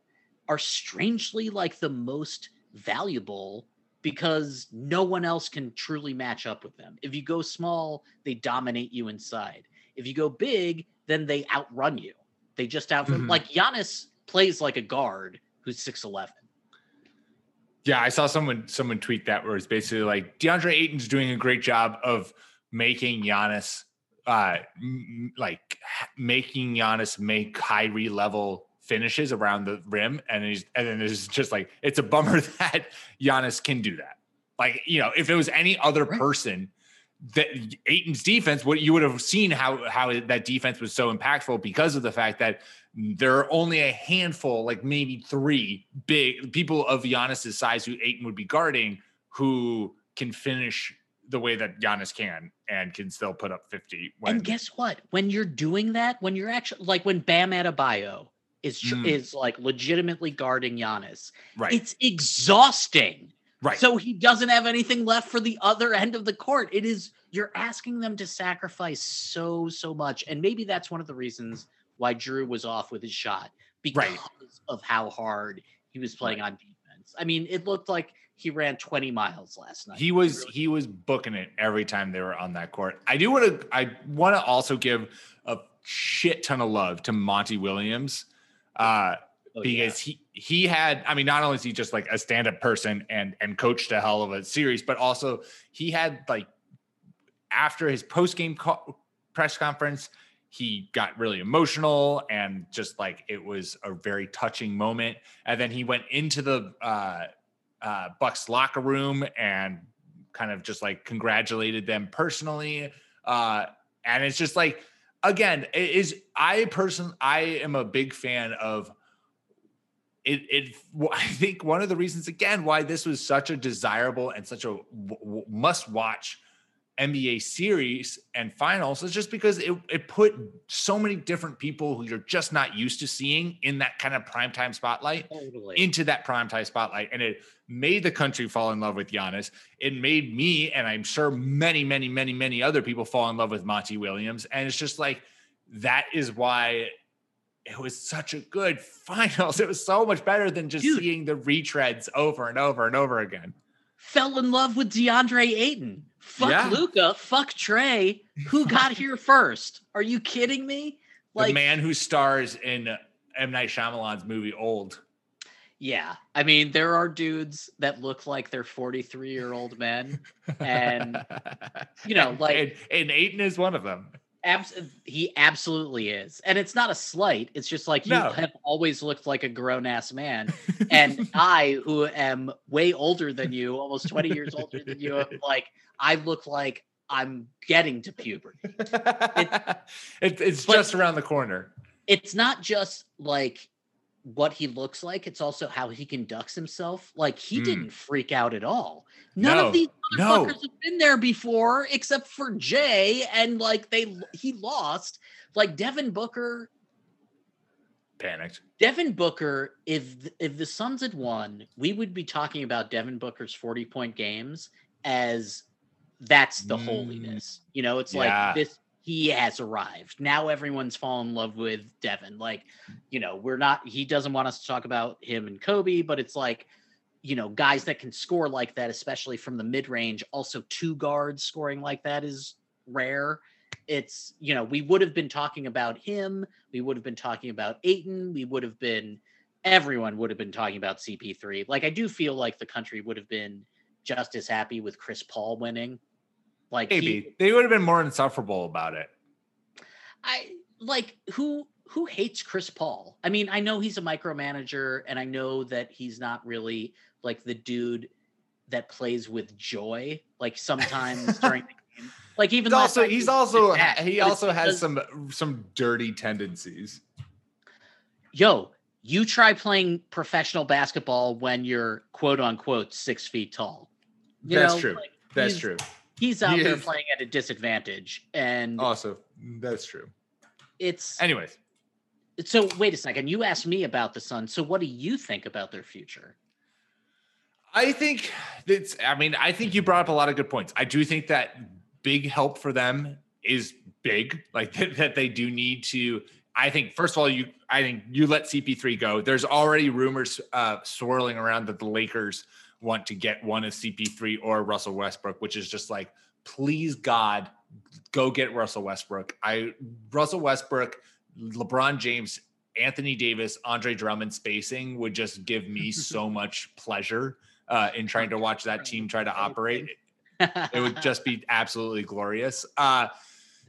are strangely like the most valuable because no one else can truly match up with them. If you go small, they dominate you inside. If you go big, then they outrun you. They just outrun Mhm. like Giannis plays like a guard who's 6'11. Yeah, I saw someone someone tweet that where it's basically like DeAndre Ayton's doing a great job of making Giannis uh m- like making Giannis make Kyrie level finishes around the rim and he's and then it's just like it's a bummer that Giannis can do that. Like, you know, if it was any other person that Ayton's defense, what you would have seen how how that defense was so impactful because of the fact that there are only a handful, like maybe three big people of Giannis's size who Ayton would be guarding who can finish the way that Giannis can and can still put up 50 when And guess what? When you're doing that, when you're actually like when Bam Adebayo is Mm. is like legitimately guarding Giannis, right. it's exhausting. Right. So he doesn't have anything left for the other end of the court. It is you're asking them to sacrifice so so much, and maybe that's one of the reasons why Jrue was off with his shot because Right. of how hard he was playing on defense. I mean, it looked like he ran 20 miles last night. he was Really- he was booking it every time they were on that court. I do want to I want to also give a shit ton of love to Monty Williams. Uh because he he had I mean not only is he just like a stand-up person and and coached a hell of a series but also he had like after his post-game co- press conference he got really emotional and just like it was a very touching moment. And then he went into the uh uh Bucks locker room and kind of just like congratulated them personally. Uh and it's just like again it is I person I am a big fan of it, it i think one of the reasons again why this was such a desirable and such a w- must watch nba series and finals is just because it, it put so many different people who you're just not used to seeing in that kind of primetime spotlight totally. into that primetime spotlight and it made the country fall in love with Giannis. It made me and I'm sure many many many many other people fall in love with Monty Williams and it's just like that is why it was such a good finals. It was so much better than just Dude. seeing the retreads over and over and over again. fell in love with DeAndre Ayton. Fuck Yeah. Luka. Fuck Trae. Who got here first? Are you kidding me? Like the man who stars in M Night Shyamalan's movie Old. Yeah. I mean, there are dudes that look like they're 43 year old men. And, you know, like- and, and Ayton is one of them. Abs- he absolutely is. And it's not a slight. It's just like you No. have always looked like a grown ass man. And I, who am way older than you, almost 20 years older than you, like, I look like I'm getting to puberty. it, it's just around the corner. it's not just like what he looks like it's also how he conducts himself like he Mm. didn't freak out at all none No, of these no. motherfuckers have been there before except for jae and like they he lost like devin booker Panicked. devin booker if if the suns had won we would be talking about devin booker's 40 point games as that's the Mm. holiness you know it's Yeah. like this he has arrived. Now everyone's fallen in love with devin. Like you know we're not he doesn't want us to talk about him and kobe but it's like you know guys that can score like that especially from the mid-range also two guards scoring like that is rare. It's you know we would have been talking about him. We would have been talking about Ayton we would have been everyone would have been talking about CP3 like I do feel like the country would have been just as happy with Chris Paul winning like he- Maybe they would have been more insufferable about it. I like who who hates Chris Paul? I mean, I know he's a micromanager and I know that he's not really like the dude that plays with joy like sometimes during the game. Like even He's also he's also he also has some some dirty tendencies. yo, you try playing professional basketball when you're quote unquote six feet tall. You That's know, true. like, That's true. He's out He there is- playing at a disadvantage, and Also, that's true. it's Anyways, so. Wait a second. You asked me about the Suns. So, what do you think about their future? I think it's. I mean, I think you brought up a lot of good points. I do think that big help for them is big. Like that, that they do need to. I think first of all, you. I think you let CP3 go. There's already rumors uh, swirling around that the Lakers want to get one of CP3 or Russell Westbrook, which is just like, please God, go get Russell Westbrook. I Russell Westbrook, LeBron James, Anthony Davis, Andre Drummond spacing would just give me so much pleasure uh, in trying to watch that team try to operate. It would just be absolutely glorious. Uh,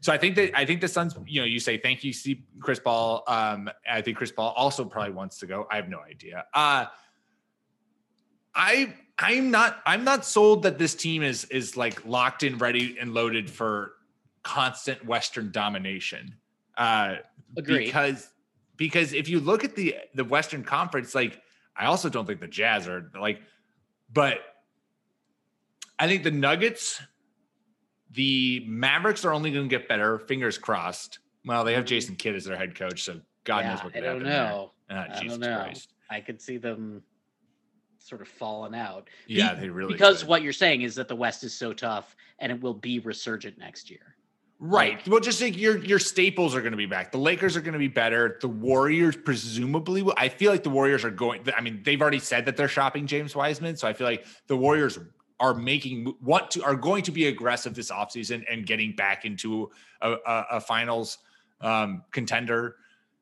so I think that I think the Suns, you know, you say thank you, see Chris Paul. Um, I think Chris Paul also probably wants to go. I have no idea. Uh, I I'm not I'm not sold that this team is is like locked in, ready and loaded for constant Western domination. Uh, Agreed. because because if you look at the the Western Conference, like I also don't think the Jazz are like, but I think the Nuggets, the Mavericks are only going to get better. Fingers crossed. Well, they have Jason Kidd as their head coach, so God knows Yeah, what I could don't happen there. know. Ah, I Jesus don't know. Christ. I could see them sort of fallen out. Yeah, they really because could. what you're saying is that the West is so tough and it will be resurgent next year. Right. Well, just think your your staples are going to be back. The Lakers are going to be better. The Warriors presumably will. I feel like the Warriors are going. I mean, they've already said that they're shopping James Wiseman, so I feel like the Warriors are making want to are going to be aggressive this offseason and getting back into a, a, a finals um, contender.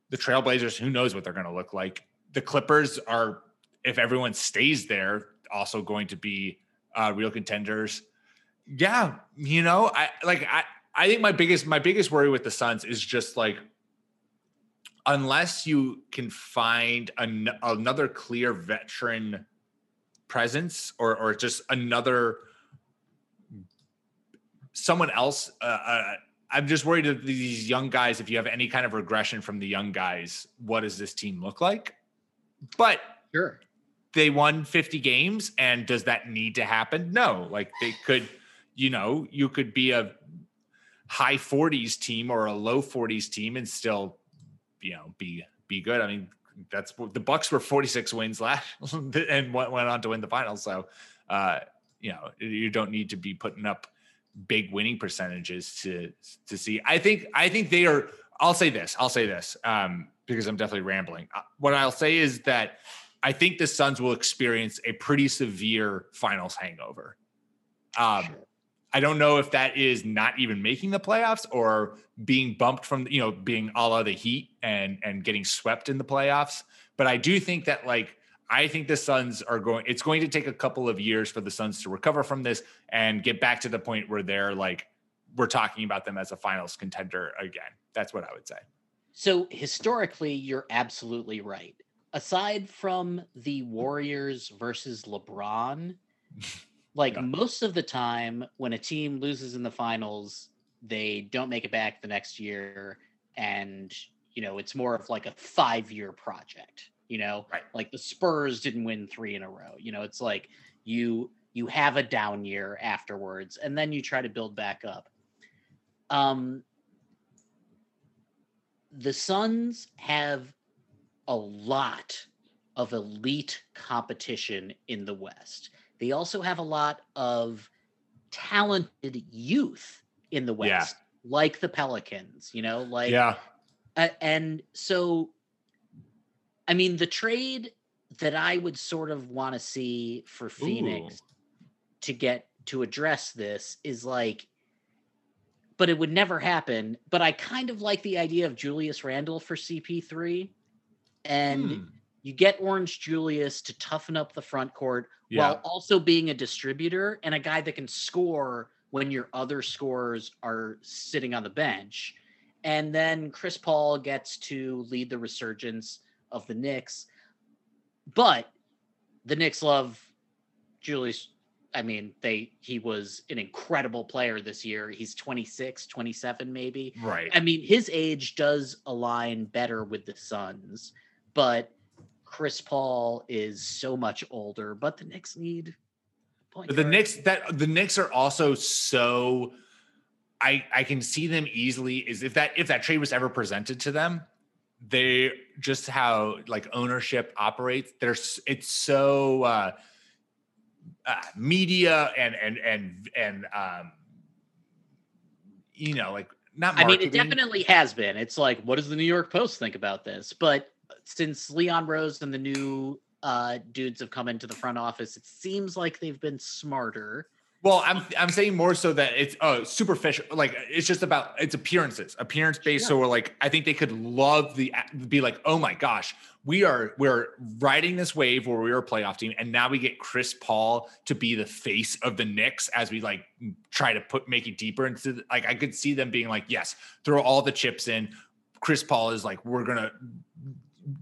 The Trailblazers, who knows what they're going to look like. The Clippers are, if everyone stays there, also going to be uh, real contenders. Yeah, you know, I like I I think my biggest my biggest worry with the Suns is just like unless you can find an, another clear veteran presence or or just another someone else uh, uh, I'm just worried that these young guys if you have any kind of regression from the young guys what does this team look like but Sure. They won 50 games and does that need to happen? No like they could you know you could be a high 40s team or a low 40s team and still you know be be good. I mean that's the bucks were 46 wins last and went, went on to win the finals. So uh you know you don't need to be putting up big winning percentages to to see. I think i think they are i'll say this i'll say this um because i'm definitely rambling. Uh, what i'll say is that I think the Suns will experience a pretty severe finals hangover. Um, I don't know if that is not even making the playoffs or being bumped from, you know, being a la the Heat and and getting swept in the playoffs. But I do think that like I think the Suns are going. It's going to take a couple of years for the Suns to recover from this and get back to the point where they're like we're talking about them as a finals contender again. That's what I would say. So historically, you're absolutely right. Aside from the Warriors versus LeBron, like Yeah. most of the time when a team loses in the finals, they don't make it back the next year. And, you know, it's more of like a five year project, you know, Right. like the Spurs didn't win three in a row. You know, it's like you you have a down year afterwards and then you try to build back up. Um the Suns have a lot of elite competition in the West. They also have a lot of talented youth in the Yeah. West, like the Pelicans, you know, like yeah. uh, and so I mean the trade that I would sort of want to see for Phoenix to get to address this is like but it would never happen but I kind of like the idea of Julius Randle for CP3 and Hmm. you get Orange Julius to toughen up the front court Yeah. while also being a distributor and a guy that can score when your other scorers are sitting on the bench And then Chris Paul gets to lead the resurgence of the Knicks. But the Knicks love Julius. I mean, they he was an incredible player this year. He's 26, 27 maybe. Right. I mean, his age does align better with the Suns, but Chris Paul is so much older, but the Knicks need point the guard. Knicks that the Knicks are also so I I can see them easily is if that if that trade was ever presented to them, they just how like ownership operates. There's it's so uh, uh media and and and and um you know like not I mean, it definitely has been. It's like, what does the New York Post think about this? But since Leon Rose and the new uh, dudes have come into the front office, it seems like they've been smarter. Well, I'm I'm saying more so that it's uh superficial. Like it's just about it's appearances, appearance based. So we're like, I think they could love the be like, oh my gosh, we are we're riding this wave where we are a playoff team, and now we get Chris Paul to be the face of the Knicks as we like try to put make it deeper into the, like I could see them being like, yes, throw all the chips in. Chris Paul is like, we're gonna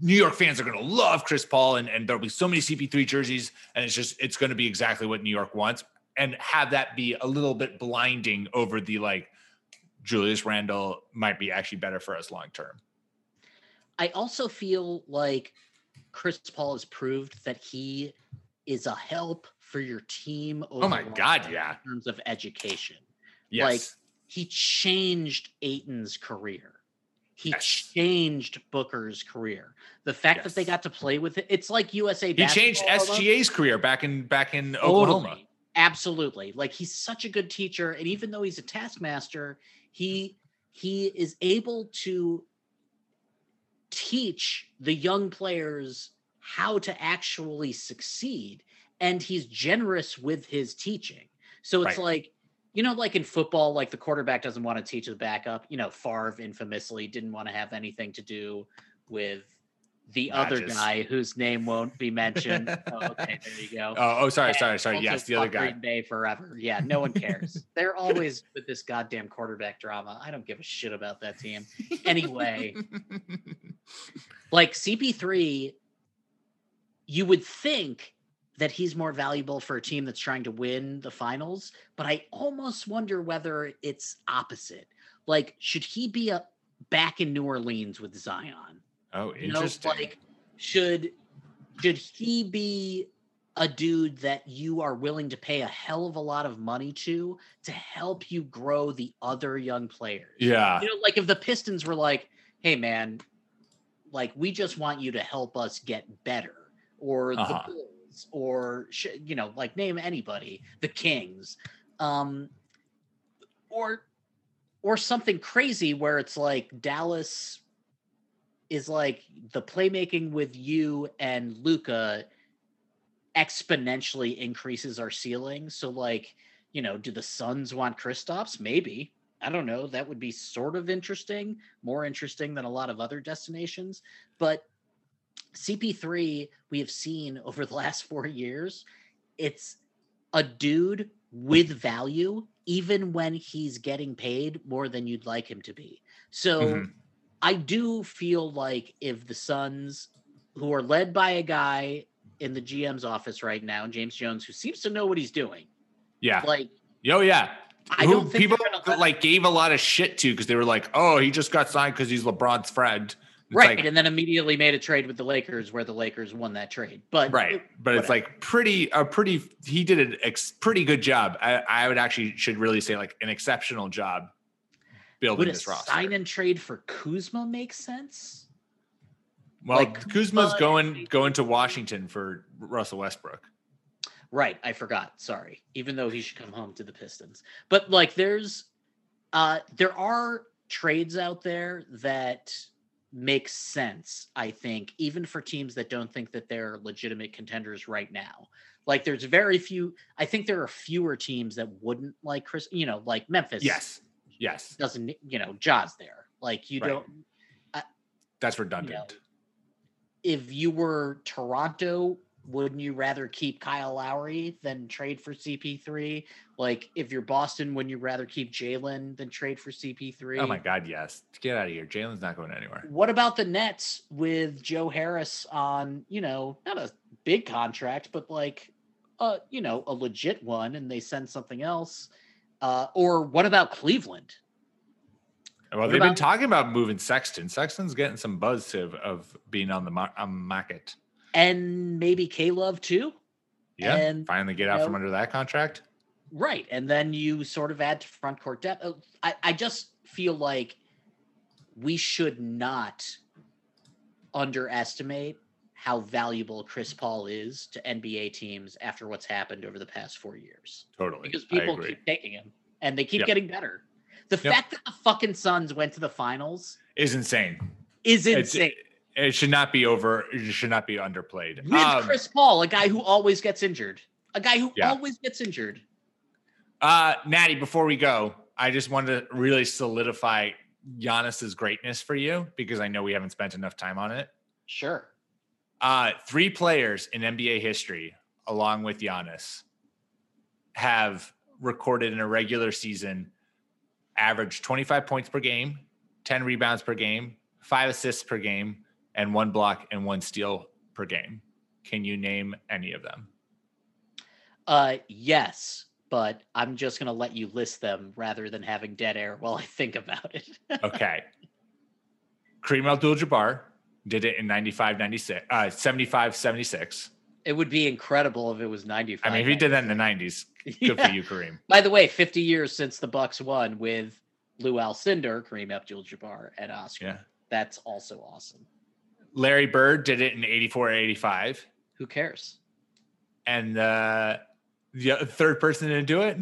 New York fans are going to love Chris Paul, and, and there'll be so many CP3 jerseys, and it's just it's going to be exactly what New York wants, and have that be a little bit blinding over the like Julius Randle might be actually better for us long term. I also feel like Chris Paul has proved that he is a help for your team. Oh my God, yeah. In terms of education, Yes, Like, he changed Ayton's career. He Yes. changed Booker's career. The fact that they got to play with it, it's like USA. he changed. SGA's career back in back in Totally. Oklahoma. Absolutely. Like he's such a good teacher. And even though he's a taskmaster, he he is able to teach the young players how to actually succeed. And he's generous with his teaching. So it's Right. like, you know, like in football, like the quarterback doesn't want to teach the backup. You know, Favre infamously didn't want to have anything to do with the other guy whose name won't be mentioned. oh, okay, there you go. Oh, oh, sorry, And sorry, sorry. Yes, the other guy. Green Bay forever. Yeah, no one cares. They're always with this goddamn quarterback drama. I don't give a shit about that team. Anyway, like CP3, you would think that he's more valuable for a team that's trying to win the finals, but I almost wonder whether it's opposite. Like, should he be a back in New Orleans with Zion? Oh, You know, interesting. like should should he be a dude that you are willing to pay a hell of a lot of money to to help you grow the other young players? yeah, You know, like if the Pistons were like, "Hey, man, like we just want you to help us get better," or Uh-huh. the Or you know, like name anybody, the Kings, um, or or something crazy where it's like Dallas is like the playmaking with you and Luka exponentially increases our ceiling. So like, you know, do the Suns want Kristaps? Maybe. I don't know. That would be sort of interesting, more interesting than a lot of other destinations. But CP3, we have seen over the last four years, it's a dude with value, even when he's getting paid more than you'd like him to be. So Mhm. I do feel like if the Suns, who are led by a guy in the GM's office right now, James Jones, who seems to know what he's doing, yeah. like Oh yeah. I don't think people like gave a lot of shit to because they were like, "Oh, he just got signed because he's LeBron's friend." Right, like- and then immediately made a trade with the Lakers where the Lakers won that trade. But right but it's like pretty a pretty he did an ex, pretty good job I, I would actually should really say like an exceptional job building would a this roster sign and trade for Kuzma make sense? well like, kuzma's Kuzma- going going to washington for russell westbrook Right, I forgot. Sorry. Even though he should come home to the Pistons. But like there's uh there are trades out there that make sense, I think, even for teams that don't think that they're legitimate contenders right now. Like there's very few I think there are fewer teams that wouldn't like Chris, you know, like Memphis yes yes doesn't you know, Ja's there. Like you Right. don't uh, that's redundant if you were Toronto wouldn't you rather keep Kyle Lowry than trade for CP3? Like, if you're Boston, wouldn't you rather keep Jalen than trade for CP3? Oh my God, yes. Get out of here. Jalen's not going anywhere. What about the Nets with Joe Harris on, you know, not a big contract, but like, uh, you know, a legit one, and they send something else? Uh, or what about Cleveland? Well, What they've been talking about moving Sexton. Sexton's getting some buzz of, of being on the mar- on market. And maybe K Love too? Yeah, And, finally get out know, from under that contract. Right. And then you sort of add to front court depth. Uh, I, I just feel like we should not underestimate how valuable Chris Paul is to NBA teams after what's happened over the past four years. Totally, Because people keep taking him and they keep Yep. getting better. The Yep. fact that the fucking Suns went to the finals Is insane. is It's- insane. It should not be over. It should not be underplayed. With Um, Chris Paul, a guy who always gets injured, a guy who Yeah. always gets injured. Uh, Natty, before we go, I just wanted to really solidify Giannis's greatness for you because I know we haven't spent enough time on it. Sure. Uh, three players in NBA history, along with Giannis, have recorded in a regular season average 25 points per game, 10 rebounds per game, five assists per game, and one block and one steal per game. Can you name any of them? Uh, yes, but I'm just gonna let you list them rather than having dead air while I think about it. Okay. Kareem Abdul-Jabbar did it in 95, 96, uh, 75, 76. it would be incredible if it was 95. I mean, if he did that in the 90s, good Yeah. for you, Kareem. By the way, 50 years since the Bucks won with Lou Alcindor, Kareem Abdul-Jabbar, and Oscar. Yeah. That's also awesome. Larry Bird did it in 84, 85. Who cares? And uh, the third person to do it,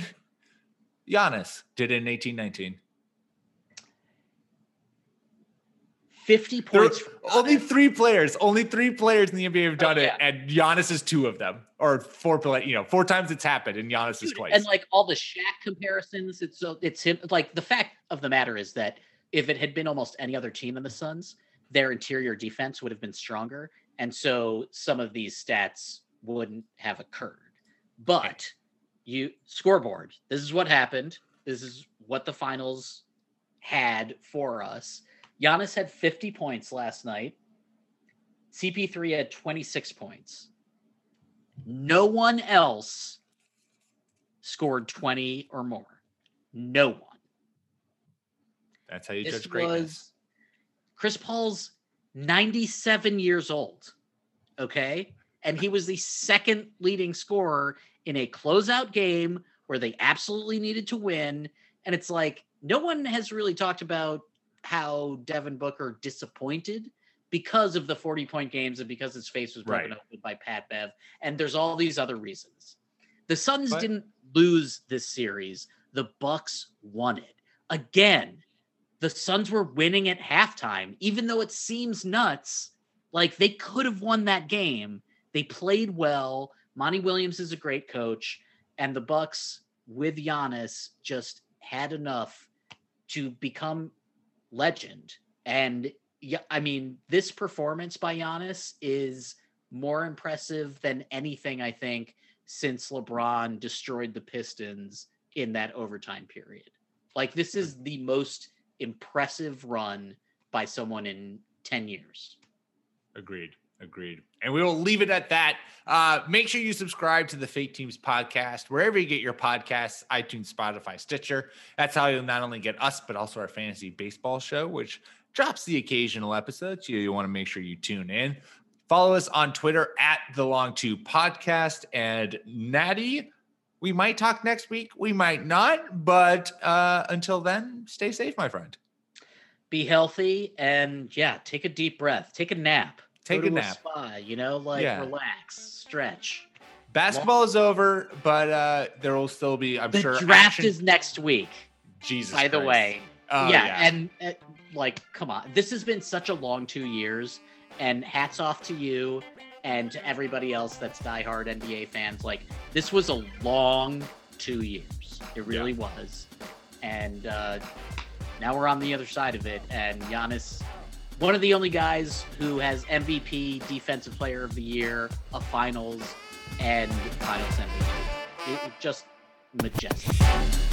Giannis did it in 1819. 50 points. only three players, only three players in the NBA have done Oh, it, and Giannis is two of them, or four play. You know, four times it's happened, and Giannis is twice. And like all the Shaq comparisons, it's so it's him. Like the fact of the matter is that if it had been almost any other team in the Suns, their interior defense would have been stronger, and so some of these stats wouldn't have occurred. But you scoreboard. This is what happened. This is what the finals had for us. Giannis had 50 points last night. CP3 had 26 points. No one else scored 20 or more. No one. That's how you This judge greatness. was Chris Paul's 97 years old. Okay. And he was the second leading scorer in a closeout game where they absolutely needed to win. And it's like, no one has really talked about how Devin Booker disappointed because of the 40 point games and because his face was broken Right. open by Pat Bev. And there's all these other reasons. The Suns But- didn't lose this series. The Bucks won it. Again, the Suns were winning at halftime, even though it seems nuts. Like they could have won that game. They played well. Monty Williams is a great coach, and the Bucks with Giannis just had enough to become legend. And yeah, I mean, this performance by Giannis is more impressive than anything I think since LeBron destroyed the Pistons in that overtime period. Like this is the most impressive run by someone in 10 years. Agreed. Agreed. And we will leave it at that. Uh, make sure you subscribe to the Fake Teams podcast wherever you get your podcasts iTunes, Spotify, Stitcher. That's how you'll not only get us, but also our fantasy baseball show, which drops the occasional episodes. You, you want to make sure you tune in. Follow us on Twitter at the Long Two Podcast. And Natty, we might talk next week. We might not. But uh, until then, stay safe, my friend. Be healthy and yeah, take a deep breath, take a nap. Take Go a nap. spa, you know, like Yeah. relax, stretch. Basketball is over, but uh, there will still be, I'm The sure. draft action- is next week, Jesus. by the way. Oh, yeah, yeah. and uh, like, come on, this has been such a long two years, and hats off to you and to everybody else that's diehard NBA fans. Like, this was a long two years. It really was, and uh, now we're on the other side of it. And Giannis one of the only guys who has MVP, Defensive Player of the Year, a Finals, and Finals MVP. It, it just majestic.